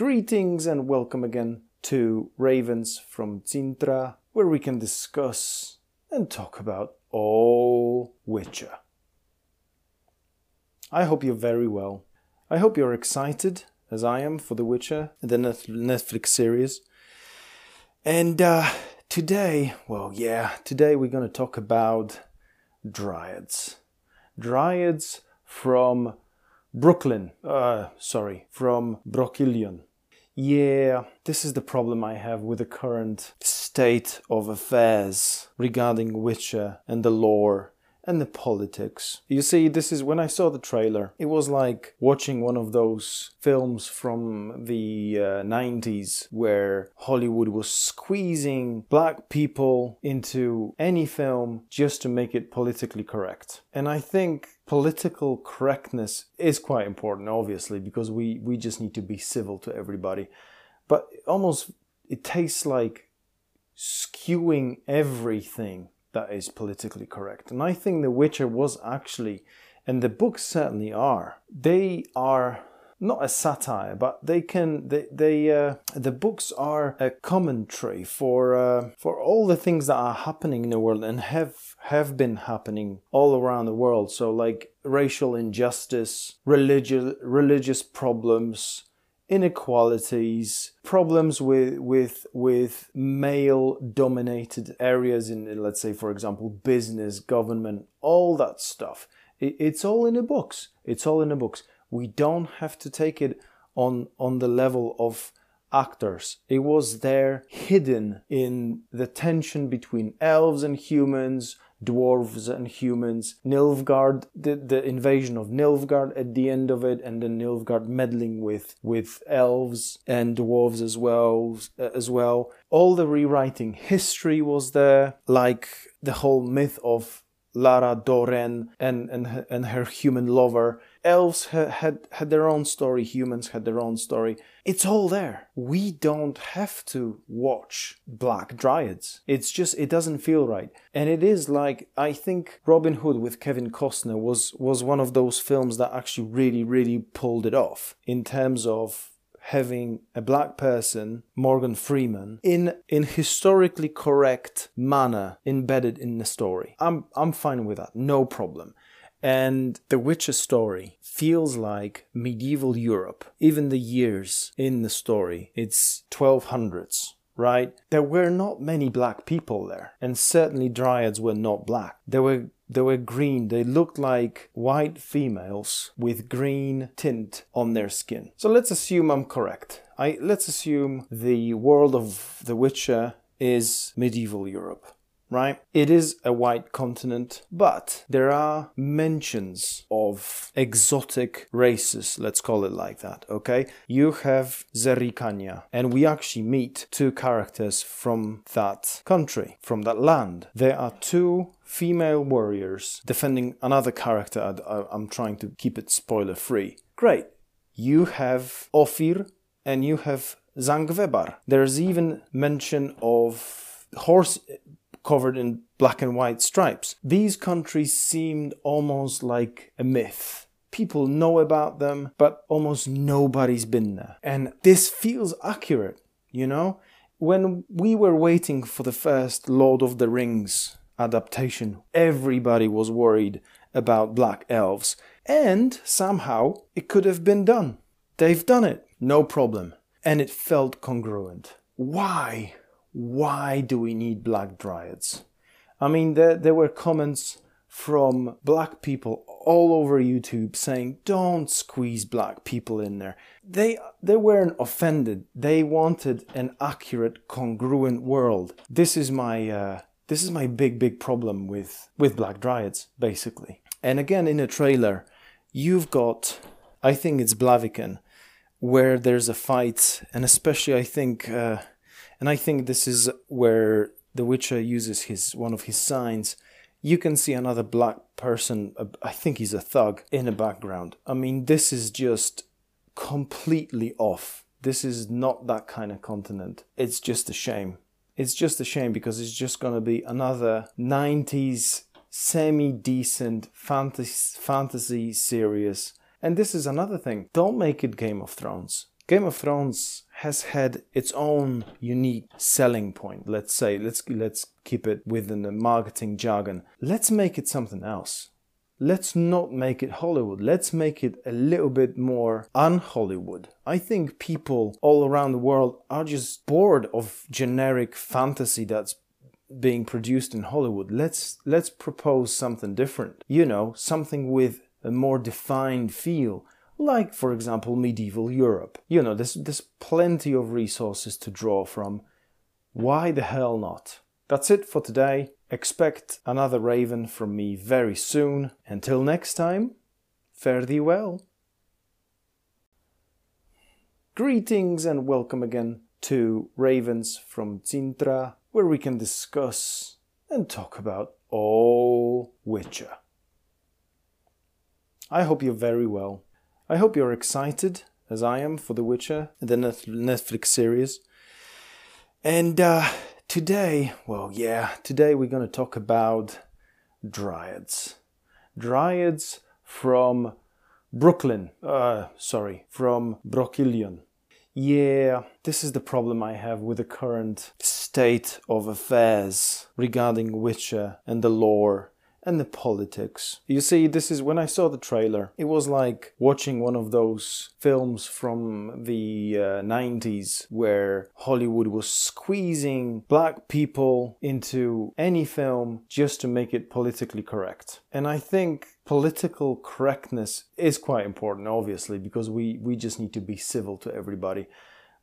Greetings and welcome again to Ravens from Cintra, where we can discuss and talk about all Witcher. I hope you're very well. I hope you're excited, as I am, for The Witcher, the Netflix series. And uh, today, well, yeah, today we're going to talk about dryads. Dryads from Brooklyn, uh, sorry, from Brokilon. Yeah, this is the problem I have with the current state of affairs regarding Witcher and the lore and the politics. You see, this is when I saw the trailer, it was like watching one of those films from the uh, 90s where Hollywood was squeezing black people into any film just to make it politically correct. And I think political correctness is quite important, obviously, because we, we just need to be civil to everybody. But almost it tastes like skewing everything that is politically correct. And I think The Witcher was actually, and the books certainly are, they are not a satire, but they can they they uh, the books are a commentary for uh, for all the things that are happening in the world and have have been happening all around the world. So like racial injustice, religious religious problems, inequalities, problems with with with male dominated areas in let's say for example business, government, all that stuff. It, it's all in the books. It's all in the books. We don't have to take it on on the level of actors. It was there hidden in the tension between elves and humans, dwarves and humans, Nilfgaard, the, the invasion of Nilfgaard at the end of it, and then Nilfgaard meddling with, with elves and dwarves as well, as well. All the rewriting history was there, like the whole myth of Lara Dorren and, and, and her human lover. Elves had, had, had their own story, humans had their own story. It's all there. We don't have to watch Black Dryads. It's just, it doesn't feel right. And it is like, I think Robin Hood with Kevin Costner was, was one of those films that actually really, really pulled it off in terms of having a black person, Morgan Freeman, in in historically correct manner embedded in the story. I'm I'm fine with that, no problem. And the Witcher story feels like medieval Europe. Even the years in the story, it's 1200s, right? There were not many black people there, and certainly dryads were not black. There were they were green. They looked like white females with green tint on their skin. So let's assume I'm correct. I let's assume the world of The Witcher is medieval Europe right? It is a white continent, but there are mentions of exotic races, let's call it like that, okay? You have Zerrikania, and we actually meet two characters from that country, from that land. There are two female warriors defending another character. I'm trying to keep it spoiler free. Great. You have Ophir and you have Zangvebar. There's even mention of horse covered in black and white stripes. These countries seemed almost like a myth. People know about them, but almost nobody's been there. And this feels accurate, you know? When we were waiting for the first Lord of the Rings adaptation, everybody was worried about black elves. And somehow it could have been done. They've done it, no problem. And it felt congruent. Why why do we need black dryads? I mean, there, there were comments from black people all over YouTube saying, don't squeeze black people in there. They, they weren't offended. They wanted an accurate, congruent world. This is my, uh, this is my big, big problem with, with black dryads, basically. And again, in a trailer, you've got, I think it's Blaviken, where there's a fight, and especially I think uh, and I think this is where The Witcher uses his one of his signs. You can see another black person, I think he's a thug, in the background. I mean, this is just completely off. This is not that kind of continent. It's just a shame. It's just a shame because it's just going to be another 90s semi decent fantasy, fantasy series. And this is another thing. Don't make it Game of Thrones Game of Thrones has had its own unique selling point. Let's say, let's let's keep it within the marketing jargon. Let's make it something else. Let's not make it Hollywood. Let's make it a little bit more un-Hollywood. I think people all around the world are just bored of generic fantasy that's being produced in Hollywood. Let's let's propose something different. You know, something with a more defined feel, like for example medieval Europe. You know, there's there's plenty of resources to draw from. Why the hell not? That's it for today. Expect another raven from me very soon. Until next time, fare thee well. Greetings and welcome again to Ravens from Cintra, where we can discuss and talk about all Witcher. I hope you're very well. I hope you're excited, as I am, for The Witcher, the Netflix series. And uh, today, well, yeah, today we're going to talk about dryads. Dryads from Brooklyn, uh, sorry, from Brokilon. Yeah, this is the problem I have with the current state of affairs regarding Witcher and the lore and the politics. You see, this is when I saw the trailer, it was like watching one of those films from the uh, 90s where Hollywood was squeezing black people into any film just to make it politically correct. And I think political correctness is quite important, obviously, because we, we just need to be civil to everybody.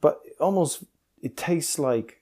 But almost it tastes like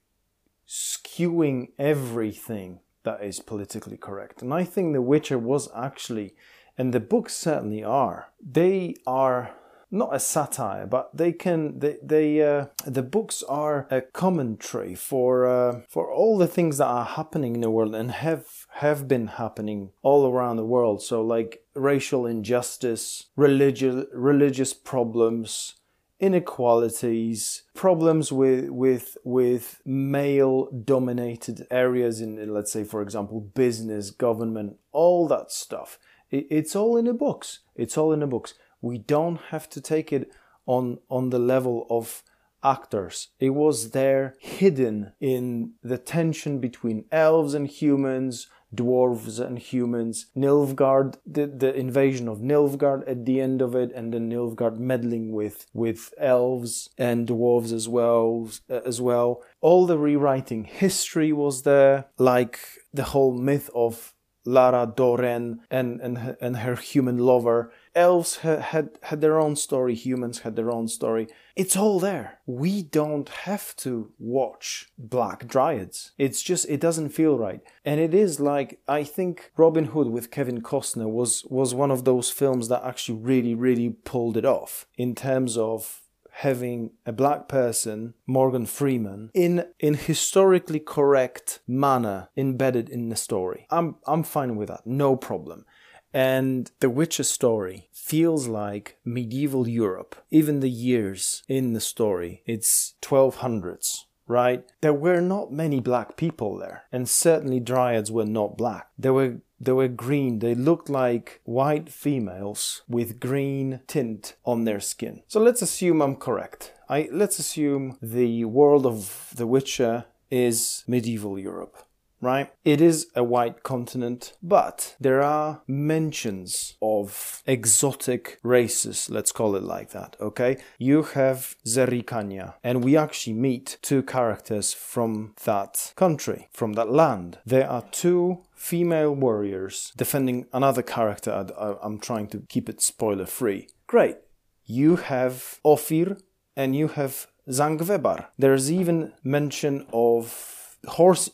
skewing everything that is politically correct. And I think The Witcher was actually, and the books certainly are, they are not a satire, but they can they they uh, the books are a commentary for uh, for all the things that are happening in the world and have have been happening all around the world. So like racial injustice, religious religious problems, inequalities, problems with with with male dominated areas in let's say for example business, government, all that stuff. It, it's all in the books. It's all in the books. We don't have to take it on on the level of actors. It was there hidden in the tension between elves and humans, dwarves and humans, Nilfgaard, the, the invasion of Nilfgaard at the end of it, and then Nilfgaard meddling with, with elves and dwarves as well, uh, as well. All the rewriting history was there, like the whole myth of Lara Dorren and, and, and her human lover. Elves had, had, had their own story, humans had their own story. It's all there. We don't have to watch Black Dryads. It's just, it doesn't feel right. And it is like, I think Robin Hood with Kevin Costner was, was one of those films that actually really, really pulled it off in terms of having a black person, Morgan Freeman, in in historically correct manner embedded in the story. I'm I'm fine with that, no problem. And The Witcher story feels like medieval Europe, even the years in the story. It's 1200s, right? There were not many black people there, and certainly dryads were not black. There were they were green. They looked like white females with green tint on their skin. So let's assume I'm correct. I let's assume the world of The Witcher is medieval Europe right? It is a white continent, but there are mentions of exotic races, let's call it like that, okay? You have Zerrikania, and we actually meet two characters from that country, from that land. There are two female warriors defending another character. I, am trying to keep it spoiler free. Great. You have Ophir and you have Zangvebar. There's even mention of horse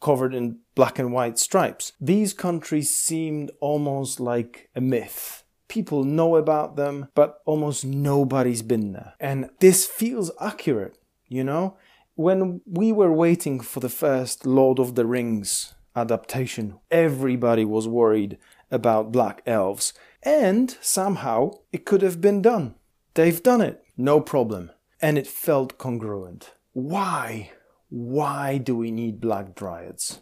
covered in black and white stripes. These countries seemed almost like a myth. People know about them, but almost nobody's been there. And this feels accurate, you know? When we were waiting for the first Lord of the Rings adaptation, everybody was worried about black elves. And somehow it could have been done. They've done it, no problem. And it felt congruent. Why why do we need black dryads?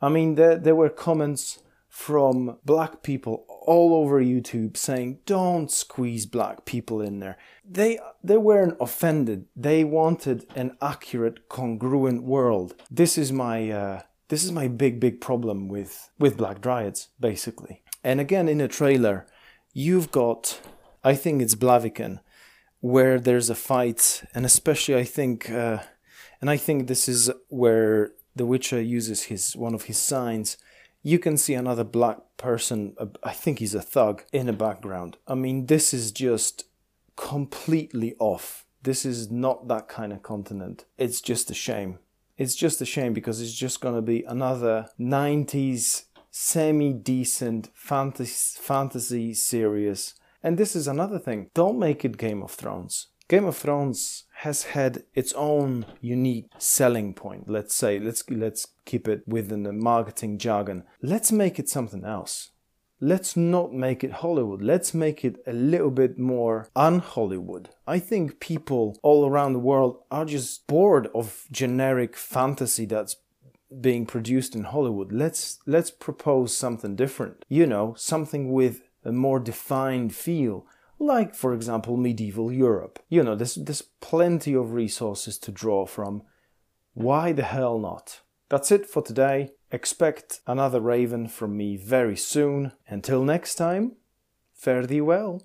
I mean, there, there were comments from black people all over YouTube saying don't squeeze black people in there. They they weren't offended. They wanted an accurate, congruent world. This is my uh, this is my big big problem with with Black Dryads basically. And again in a trailer, you've got I think it's Blaviken where there's a fight, and especially I think, uh, and I think this is where the Witcher uses his one of his signs. You can see another black person. I think he's a thug in the background. I mean, this is just completely off. This is not that kind of continent. It's just a shame. It's just a shame because it's just going to be another 90s semi decent fantasy, fantasy series and this is another thing. Don't make it Game of Thrones. Game of Thrones has had its own unique selling point. Let's say let's let's keep it within the marketing jargon. Let's make it something else. Let's not make it Hollywood. Let's make it a little bit more un-Hollywood. I think people all around the world are just bored of generic fantasy that's being produced in Hollywood. Let's let's propose something different. You know, something with a more defined feel, like, for example, medieval Europe. You know, there's, there's plenty of resources to draw from. Why the hell not? That's it for today. Expect another Raven from me very soon. Until next time, fare thee well.